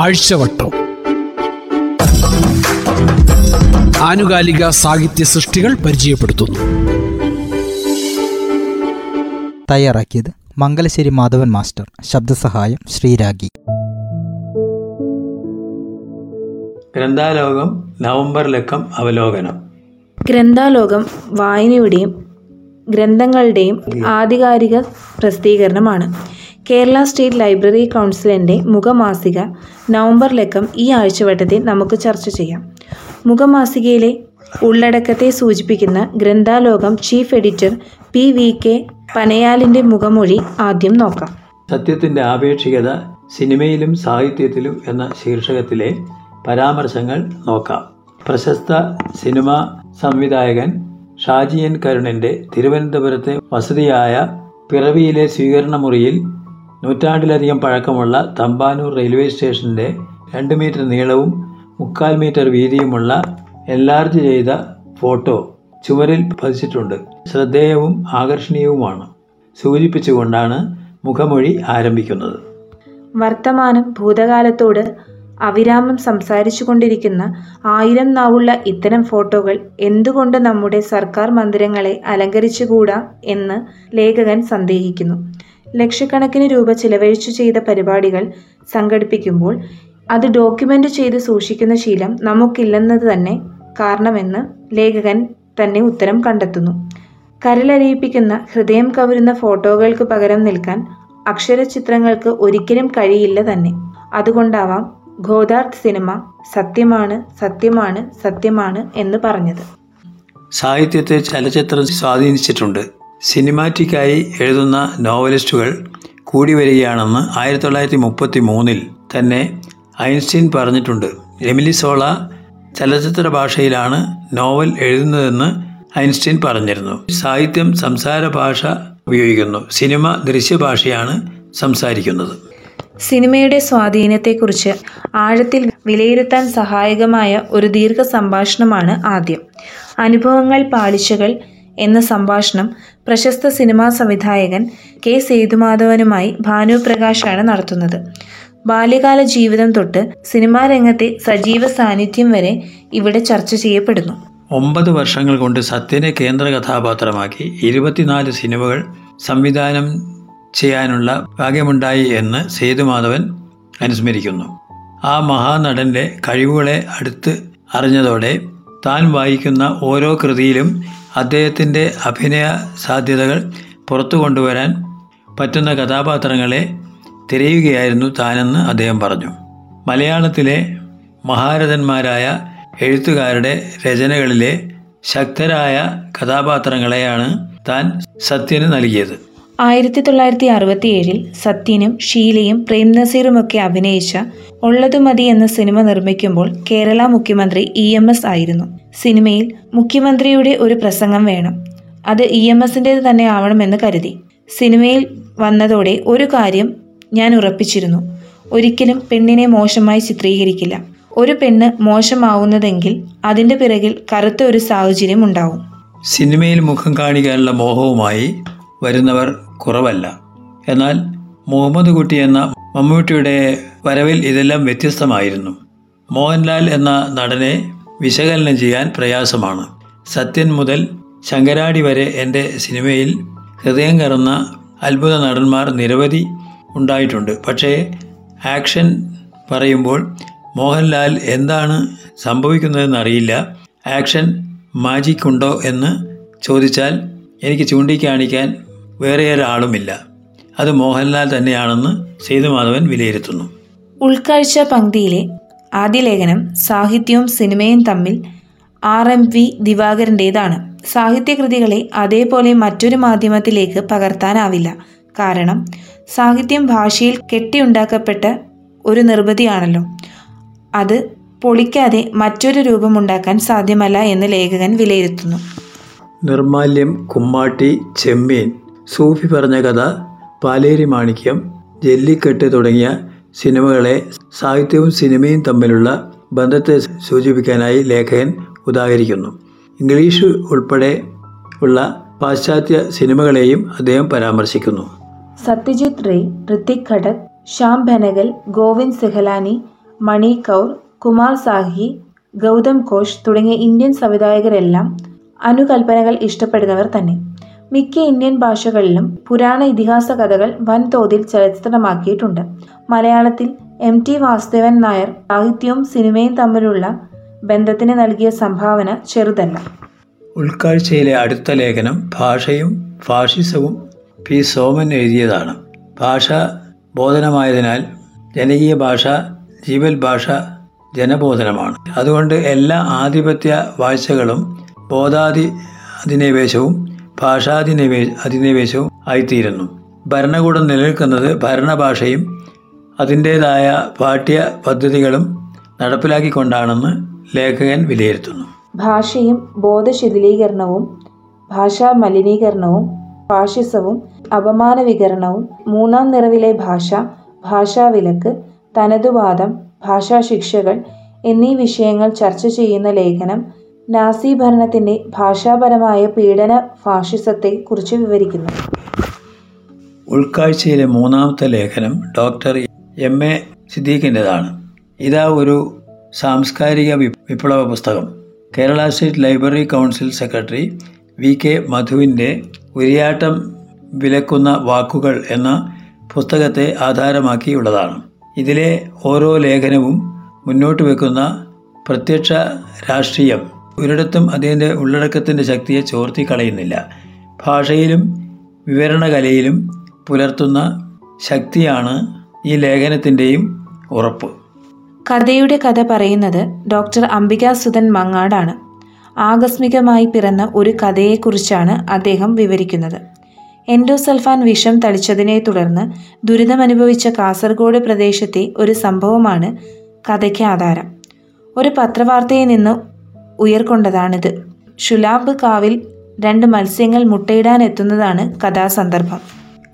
ആഴ്ചവട്ടം. ആനുകാലിക സാഹിത്യ സൃഷ്ടികൾ പരിചയപ്പെടുത്തുന്നു. തയ്യാറാക്കിയത് മംഗലശ്ശേരി മാധവൻ മാസ്റ്റർ. ശബ്ദസഹായം ശ്രീരാഗി. ഗ്രന്ഥാലോകം നവംബർ ലക്കം അവലോകനം. ഗ്രന്ഥാലോകം വായനയുടെയും ഗ്രന്ഥങ്ങളുടെയും ആധികാരിക പ്രസിദ്ധീകരണമാണ്. കേരള സ്റ്റേറ്റ് ലൈബ്രറി കൗൺസിലിന്റെ മുഖമാസിക നവംബർ ലക്കം ഈ ആഴ്ചവട്ടത്തിൽ നമുക്ക് ചർച്ച ചെയ്യാം. മുഖമാസികയിലെ ഉള്ളടക്കത്തെ സൂചിപ്പിക്കുന്ന Granthalokam chief editor P V K പനയാലിന്റെ മുഖമൊഴി ആദ്യം നോക്കാം. സത്യത്തിന്റെ ആപേക്ഷികത സിനിമയിലും സാഹിത്യത്തിലും എന്ന ശീർഷകത്തിലെ പരാമർശങ്ങൾ നോക്കാം. പ്രശസ്ത സിനിമാ സംവിധായകൻ ഷാജിയൻ കരുണിന്റെ തിരുവനന്തപുരത്തെ വസതിയായ പിറവിയിലെ സ്വീകരണ മുറിയിൽ നൂറ്റാണ്ടിലധികം പഴക്കമുള്ള തമ്പാനൂർ റെയിൽവേ സ്റ്റേഷന്റെ രണ്ട് മീറ്റർ നീളവും മുക്കാൽ മീറ്റർ വീതിയുമുള്ള എൻലാർജ് ചെയ്ത ഫോട്ടോ ചുവരിൽ പതിച്ചിട്ടുണ്ട്. ശ്രദ്ധേയവും ആകർഷണീയവുമാണ്. സൂചിപ്പിച്ചുകൊണ്ടാണ് മുഖമൊഴി ആരംഭിക്കുന്നത്. വർത്തമാനം ഭൂതകാലത്തോട് അവിരാമം സംസാരിച്ചു കൊണ്ടിരിക്കുന്ന ആയിരം നാവുള്ള ഇത്തരം ഫോട്ടോകൾ എന്തുകൊണ്ട് നമ്മുടെ സർക്കാർ മന്ദിരങ്ങളെ അലങ്കരിച്ചുകൂടാ എന്ന് ലേഖകൻ സന്ദേഹിക്കുന്നു. ലക്ഷക്കണക്കിന് രൂപ ചിലവഴിച്ചു ചെയ്ത പരിപാടികൾ സംഘടിപ്പിക്കുമ്പോൾ അത് ഡോക്യുമെന്റ് ചെയ്ത് സൂക്ഷിക്കുന്ന ശീലം നമുക്കില്ലെന്നത് തന്നെ കാരണമെന്ന് ലേഖകൻ തന്നെ ഉത്തരം കണ്ടെത്തുന്നു. കരലരിയിപ്പിക്കുന്ന ഹൃദയം കവരുന്ന ഫോട്ടോകൾക്ക് പകരം നിൽക്കാൻ അക്ഷരചിത്രങ്ങൾക്ക് ഒരിക്കലും കഴിയില്ല തന്നെ. അതുകൊണ്ടാവാം ഗോദാർത്ത് സിനിമ സത്യമാണ് സത്യമാണ് സത്യമാണ് എന്ന് പറഞ്ഞത്. സാഹിത്യത്തെ ചലച്ചിത്രം സ്വാധീനിച്ചിട്ടുണ്ട്. സിനിമാറ്റിക്കായി എഴുതുന്ന നോവലിസ്റ്റുകൾ കൂടി വരികയാണെന്ന് ആയിരത്തി തൊള്ളായിരത്തി മുപ്പത്തി മൂന്നിൽ തന്നെ ഐൻസ്റ്റീൻ പറഞ്ഞിട്ടുണ്ട്. എമിലി സോള ചലച്ചിത്ര ഭാഷയിലാണ് നോവൽ എഴുതുന്നതെന്ന് ഐൻസ്റ്റീൻ പറഞ്ഞിരുന്നു. സാഹിത്യം സംസാര ഭാഷ ഉപയോഗിക്കുന്നു. സിനിമ ദൃശ്യഭാഷയാണ് സംസാരിക്കുന്നത്. സിനിമയുടെ സ്വാധീനത്തെക്കുറിച്ച് ആഴത്തിൽ വിലയിരുത്താൻ സഹായകമായ ഒരു ദീർഘ സംഭാഷണമാണ് ആദ്യം. അനുഭവങ്ങൾ പാളിച്ചകൾ എന്ന സംഭാഷണം പ്രശസ്ത സിനിമാ സംവിധായകൻ കെ സേതുമാധവനുമായി ഭാനു പ്രകാശാണ് നടത്തുന്നത്. ബാല്യകാല ജീവിതം തൊട്ട് സിനിമാ രംഗത്തെ സജീവ സാന്നിധ്യം വരെ ഇവിടെ ചർച്ച ചെയ്യപ്പെടുന്നു. ഒമ്പത് വർഷങ്ങൾ കൊണ്ട് സത്യനെ കേന്ദ്ര കഥാപാത്രമാക്കി ഇരുപത്തിനാല് സിനിമകൾ സംവിധാനം ചെയ്യാനുള്ള ഭാഗ്യമുണ്ടായി എന്ന് സേതുമാധവൻ അനുസ്മരിക്കുന്നു. ആ മഹാനടന്റെ കഴിവുകളെ അടുത്ത് അറിഞ്ഞതോടെ താൻ വായിക്കുന്ന ഓരോ കൃതിയിലും അദ്ദേഹത്തിന്റെ അഭിനയ സാധ്യതകൾ പുറത്തു കൊണ്ടുവരാൻ പറ്റുന്ന കഥാപാത്രങ്ങളെ തിരയുകയായിരുന്നു താനെന്ന് അദ്ദേഹം പറഞ്ഞു. മലയാളത്തിലെ മഹാരഥന്മാരായ എഴുത്തുകാരുടെ രചനകളിലെ ശക്തരായ കഥാപാത്രങ്ങളെയാണ് താൻ സത്യന് നൽകിയത്. ആയിരത്തി തൊള്ളായിരത്തി അറുപത്തിയേഴിൽ സത്യനും ഷീലയും പ്രേം നസീറുമൊക്കെ അഭിനയിച്ച ഉള്ളതു മതി എന്ന സിനിമ നിർമ്മിക്കുമ്പോൾ കേരള മുഖ്യമന്ത്രി ഇ എം എസ് ആയിരുന്നു. സിനിമയിൽ മുഖ്യമന്ത്രിയുടെ ഒരു പ്രസംഗം വേണം. അത് ഇ എം എസിന്റേത് തന്നെ ആവണമെന്ന് കരുതി. സിനിമയിൽ വന്നതോടെ ഒരു കാര്യം ഞാൻ ഉറപ്പിച്ചിരുന്നു. ഒരിക്കലും പെണ്ണിനെ മോശമായി ചിത്രീകരിക്കില്ല. ഒരു പെണ്ണ് മോശമാവുന്നതെങ്കിൽ അതിന്റെ പിറകിൽ കറുത്ത ഒരു സാഹചര്യം ഉണ്ടാവും. സിനിമയിൽ മുഖം കാണിക്കാനുള്ള മോഹവുമായി വരുന്നവർ കുറവല്ല. എന്നാൽ മുഹമ്മദ് കുട്ടി എന്ന മമ്മൂട്ടിയുടെ വരവിൽ ഇതെല്ലാം വ്യത്യസ്തമായിരുന്നു. മോഹൻലാൽ എന്ന നടനെ വിശകലനം ചെയ്യാൻ പ്രയാസമാണ്. സത്യൻ മുതൽ ശങ്കരാടി വരെ എന്റെ സിനിമയിൽ ഹൃദയം കറന്ന അത്ഭുത നടന്മാർ നിരവധി ഉണ്ടായിട്ടുണ്ട്. പക്ഷേ ആക്ഷൻ പറയുമ്പോൾ മോഹൻലാൽ എന്താണ് സംഭവിക്കുന്നതെന്ന് അറിയില്ല. ആക്ഷൻ മാജിക്കുണ്ടോ എന്ന് ചോദിച്ചാൽ എനിക്ക് ചൂണ്ടിക്കാണിക്കാൻ വേറെ ഒരാളുമില്ല. അത് മോഹൻലാൽ തന്നെയാണെന്ന് സേതുമാധവൻ വിലയിരുത്തുന്നു. ഉൾക്കാഴ്ച പങ്ക്തിയിലെ ആദ്യ ലേഖനം സാഹിത്യവും സിനിമയും തമ്മിൽ ആർ എം വി ദിവാകരന്റേതാണ് സാഹിത്യകൃതികളെ അതേപോലെ മറ്റൊരു മാധ്യമത്തിലേക്ക് പകർത്താനാവില്ല. കാരണം സാഹിത്യം ഭാഷയിൽ കെട്ടിയുണ്ടാക്കപ്പെട്ട ഒരു നിർമ്മിതിയാണല്ലോ. അത് പൊളിക്കാതെ മറ്റൊരു രൂപമുണ്ടാക്കാൻ സാധ്യമല്ല എന്ന് ലേഖകൻ വിലയിരുത്തുന്നു. നിർമാല്യം കുമ്മാട്ടി ചെമ്മീൻ സൂഫി പറഞ്ഞ കഥ പാലേരി മാണിക്യം ജല്ലിക്കെട്ട് തുടങ്ങിയ സിനിമകളെ സാഹിത്യവും സിനിമയും തമ്മിലുള്ള ബന്ധത്തെ സൂചിപ്പിക്കാനായി ലേഖകൻ ഉദാഹരിക്കുന്നു. ഇംഗ്ലീഷ് ഉൾപ്പെടെ ഉള്ള പാശ്ചാത്യ സിനിമകളെയും അദ്ദേഹം പരാമർശിക്കുന്നു. സത്യജിത് റേ ഋത്തിക് ഘടക് ശ്യാം ബെനഗൽ ഗോവിന്ദ് സെഹലാനി മണി കൗർ കുമാർ സാഹി ഗൗതം ഘോഷ് തുടങ്ങിയ ഇന്ത്യൻ സംവിധായകരെല്ലാം അനുകൽപ്പനകൾ ഇഷ്ടപ്പെടുന്നവർ തന്നെ. മിക്ക ഇന്ത്യൻ ഭാഷകളിലും പുരാണ ഇതിഹാസ കഥകൾ വൻതോതിൽ ചലച്ചിത്രമാക്കിയിട്ടുണ്ട്. മലയാളത്തിൽ എം ടി വാസുദേവൻ നായർ സാഹിത്യവും സിനിമയും തമ്മിലുള്ള ബന്ധത്തിന് നൽകിയ സംഭാവന ചെറുതല്ല. ഉൾക്കാഴ്ചയിലെ അടുത്ത ലേഖനം ഭാഷയും ഫാഷിസവും പി സോമൻ എഴുതിയതാണ്. ഭാഷ ബോധനമായതിനാൽ ജനകീയ ഭാഷ ജീവൽ ഭാഷ ജനബോധനമാണ്. അതുകൊണ്ട് എല്ലാ ആധിപത്യ വാഴ്ചകളും ബോധാധി അധിനിവേശവും ഭാഷാധിനിവേ അധിനിവേശവും ആയിത്തീരുന്നു. ഭരണകൂടം നിലനിൽക്കുന്നത് ഭരണഭാഷയും അതിന്റേതായ പാഠ്യ പദ്ധതികളും നടപ്പിലാക്കിക്കൊണ്ടാണെന്ന് ലേഖകൻ വിലയിരുത്തുന്നു. ഭാഷയും ബോധശിഥിലീകരണവും ഭാഷാ മലിനീകരണവും ഫാഷിസവും അപമാന വികരണവും മൂന്നാം നിറവിലെ ഭാഷ ഭാഷാവിലക്ക് തനതുവാദം ഭാഷാശിക്ഷകൾ എന്നീ വിഷയങ്ങൾ ചർച്ച ചെയ്യുന്ന ലേഖനം നാസി ഭരണത്തിന്റെ ഭാഷാപരമായ പീഡന ഫാഷിസത്തെ കുറിച്ച് വിവരിക്കുന്നു. ഉൾക്കാഴ്ചയിലെ മൂന്നാമത്തെ ലേഖനം ഡോക്ടർ എം. എ. സിദ്ദീഖിന്റെതാണ് ഇതാ ഒരു സാംസ്കാരിക വിപ്ലവ പുസ്തകം. Kerala State Library Council secretary V. K. മധുവിന്റെ ഉരിയാട്ടം വിലക്കുന്ന വാക്കുകൾ എന്ന പുസ്തകത്തെ ആധാരമാക്കിയുള്ളതാണ്. ഇതിലെ ഓരോ ലേഖനവും മുന്നോട്ട് വെക്കുന്ന പ്രത്യക്ഷ രാഷ്ട്രീയം ഒരിടത്തും അതിന്റെ ഉള്ളടക്കത്തിന്റെ ശക്തിയെ ചോർത്തി കളയുന്നില്ല. ഭാഷയിലും വിവരണകലയിലും പുലർത്തുന്ന ശക്തിയാണ് ഈ ലേഖനത്തിന്റെയും ഉറപ്പ്. കഥയുടെ കഥ പറയുന്നത് ഡോക്ടർ അംബികാസുധൻ മങ്ങാടാണ്. ആകസ്മികമായി പിറന്ന ഒരു കഥയെക്കുറിച്ചാണ് അദ്ദേഹം വിവരിക്കുന്നത്. എൻഡോസൾഫാൻ വിഷം തളിച്ചതിനെ തുടർന്ന് ദുരിതമനുഭവിച്ച കാസർഗോഡ് പ്രദേശത്തെ ഒരു സംഭവമാണ് കഥയ്ക്ക് ആധാരം. ഒരു പത്രവാർത്തയിൽ നിന്ന് ഉയർക്കൊണ്ടതാണിത്. ഷുലാബ് കാവിൽ രണ്ട് മത്സ്യങ്ങൾ മുട്ടയിടാൻ എത്തുന്നതാണ് കഥാസന്ദർഭം.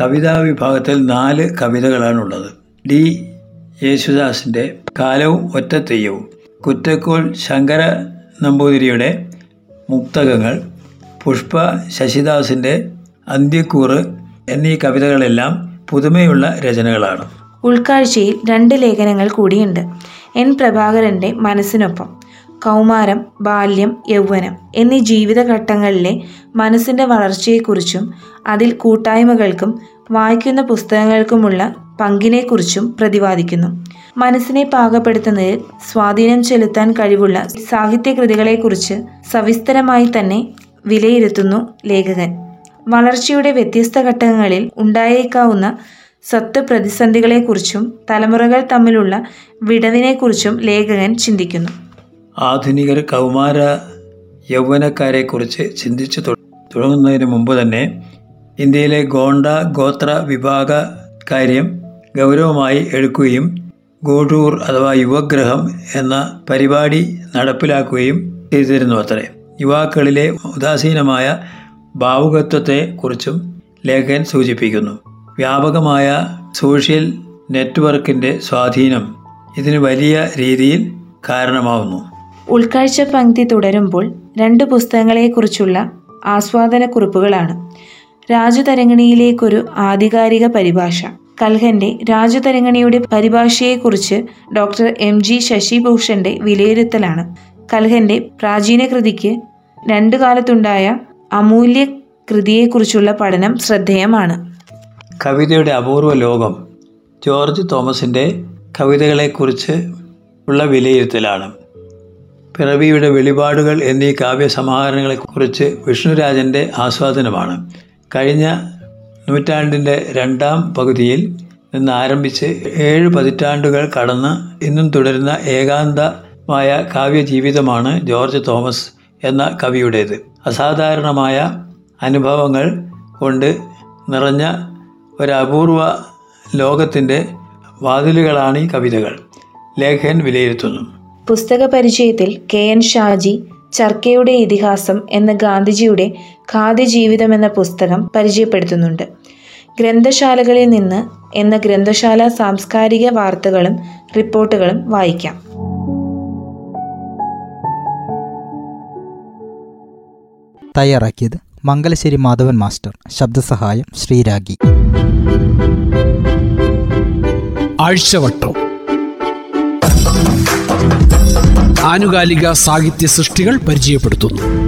കവിതാ വിഭാഗത്തിൽ നാല് കവിതകളാണുള്ളത്. ഡി. യേശുദാസിന്റെ കാലവും ഒറ്റ തെയ്യവും കുറ്റക്കോൾ ശങ്കര നമ്പൂതിരിയുടെ മുക്തകങ്ങൾ പുഷ്പ ശശിദാസിന്റെ അന്ത്യക്കൂറ് എന്നീ കവിതകളെല്ലാം പുതുമയുള്ള രചനകളാണ്. ഉൾക്കാഴ്ചയിൽ രണ്ട് ലേഖനങ്ങൾ കൂടിയുണ്ട്. എൻ. പ്രഭാകരന്റെ മനസ്സിനൊപ്പം. കൗമാരം ബാല്യം യൗവനം എന്നീ ജീവിതഘട്ടങ്ങളിലെ മനസ്സിന്റെ വളർച്ചയെക്കുറിച്ചും അതിൽ കൂട്ടായ്മകൾക്കും വായിക്കുന്ന പുസ്തകങ്ങൾക്കുമുള്ള പങ്കിനെക്കുറിച്ചും പ്രതിപാദിക്കുന്നു. മനസ്സിനെ പാകപ്പെടുത്തുന്നതിൽ സ്വാധീനം ചെലുത്താൻ കഴിവുള്ള സാഹിത്യകൃതികളെക്കുറിച്ച് സവിസ്തരമായി തന്നെ വിലയിരുത്തുന്നു ലേഖകൻ. വളർച്ചയുടെ വ്യത്യസ്ത ഘട്ടങ്ങളിൽ ഉണ്ടായേക്കാവുന്ന സ്വത്ത് പ്രതിസന്ധികളെക്കുറിച്ചും തലമുറകൾ തമ്മിലുള്ള വിടവിനെക്കുറിച്ചും ലേഖകൻ ചിന്തിക്കുന്നു. ആധുനികർ കൗമാര യൗവനക്കാരെക്കുറിച്ച് ചിന്തിച്ചു തുടങ്ങുന്നതിന് മുമ്പ് തന്നെ ഇന്ത്യയിലെ ഗോണ്ട ഗോത്ര വിഭാഗ കാര്യം ഗൗരവമായി എടുക്കുകയും ഗോഡൂർ അഥവാ യുവഗ്രഹം എന്ന പരിപാടി നടപ്പിലാക്കുകയും ചെയ്തിരുന്നു അത്രേ. യുവാക്കളിലെ ഉദാസീനമായ ഭാവുകത്വത്തെക്കുറിച്ചും ലേഖകൻ സൂചിപ്പിക്കുന്നു. വ്യാപകമായ സോഷ്യൽ നെറ്റ്വർക്കിന്റെ സ്വാധീനം ഇതിന് വലിയ രീതിയിൽ കാരണമാവുന്നു. ഉൾക്കാഴ്ച പങ്ക്തി തുടരുമ്പോൾ രണ്ട് പുസ്തകങ്ങളെക്കുറിച്ചുള്ള ആസ്വാദനക്കുറിപ്പുകളാണ്. രാജതരംഗിണിയിലേക്കൊരു ആധികാരിക പരിഭാഷ. കൽഹന്റെ രാജതരംഗിണിയുടെ പരിഭാഷയെക്കുറിച്ച് ഡോക്ടർ എം ജി ശശിഭൂഷന്റെ വിലയിരുത്തലാണ്. കൽഹന്റെ പ്രാചീന കൃതിക്ക് രണ്ടു കാലത്തുണ്ടായ അമൂല്യ കൃതിയെക്കുറിച്ചുള്ള പഠനം ശ്രദ്ധേയമാണ്. കവിതയുടെ അപൂർവ ലോകം ജോർജ് തോമസിന്റെ കവിതകളെക്കുറിച്ച് ഉള്ള വിലയിരുത്തലാണ്. പിറവിയുടെ വെളിപാടുകൾ എന്നീ കാവ്യസമാഹാരങ്ങളെക്കുറിച്ച് വിഷ്ണുരാജന്റെ ആസ്വാദനമാണ്. കഴിഞ്ഞ നൂറ്റാണ്ടിന്റെ രണ്ടാം പകുതിയിൽ നിന്ന് ആരംഭിച്ച് ഏഴ് പതിറ്റാണ്ടുകൾ കടന്ന് ഇന്നും തുടരുന്ന ഏകാന്തമായ കാവ്യജീവിതമാണ് ജോർജ് തോമസ് എന്ന കവിയുടേത്. അസാധാരണമായ അനുഭവങ്ങൾ കൊണ്ട് നിറഞ്ഞ ഒരു അപൂർവ ലോകത്തിന്റെ വാതിലുകളാണ് ഈ കവിതകൾ. ലേഖകൻ വിലയിരുത്തുന്നു. പുസ്തക പരിചയത്തിൽ കെ എൻ ഷാജി ചർക്കയുടെ ഇതിഹാസം എന്ന ഗാന്ധിജിയുടെ ഖാദി ജീവിതം എന്ന പുസ്തകം പരിചയപ്പെടുത്തുന്നുണ്ട്. ഗ്രന്ഥശാലകളിൽ നിന്ന് എന്ന ഗ്രന്ഥശാല സാംസ്കാരിക വാർത്തകളും റിപ്പോർട്ടുകളും വായിക്കാം. തയ്യാറാക്കിയത് മംഗലശ്ശേരി മാധവൻ മാസ്റ്റർ. ശബ്ദസഹായം ശ്രീരാഗി. ആഴ്ചവട്ടം. ആനുകാലിക സാഹിത്യ സൃഷ്ടികൾ പരിചയപ്പെടുത്തുന്നു.